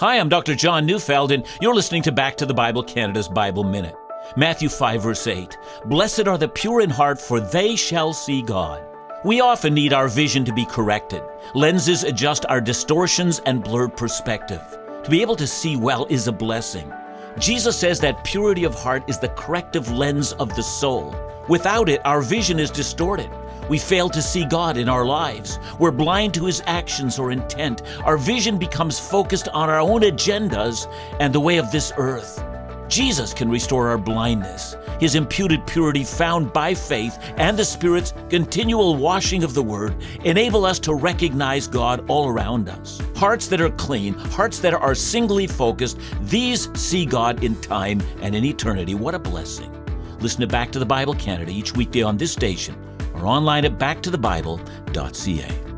Hi, I'm Dr. John Neufeld, and you're listening to Back to the Bible Canada's Bible Minute. Matthew 5, verse 8 Blessed are the pure in heart, for they shall see God. We often need our vision to be corrected. Lenses adjust our distortions and blurred perspective. To be able to see well is a blessing. Jesus says that purity of heart is the corrective lens of the soul. Without it, our vision is distorted. We fail to see God in our lives. We're blind to His actions or intent. Our vision becomes focused on our own agendas and the way of this earth. Jesus can restore our blindness. His imputed purity found by faith and the Spirit's continual washing of the Word enable us to recognize God all around us. Hearts that are clean, hearts that are singly focused, these see God in time and in eternity. What a blessing. Listen to Back to the Bible Canada each weekday on this station or online at backtothebible.ca.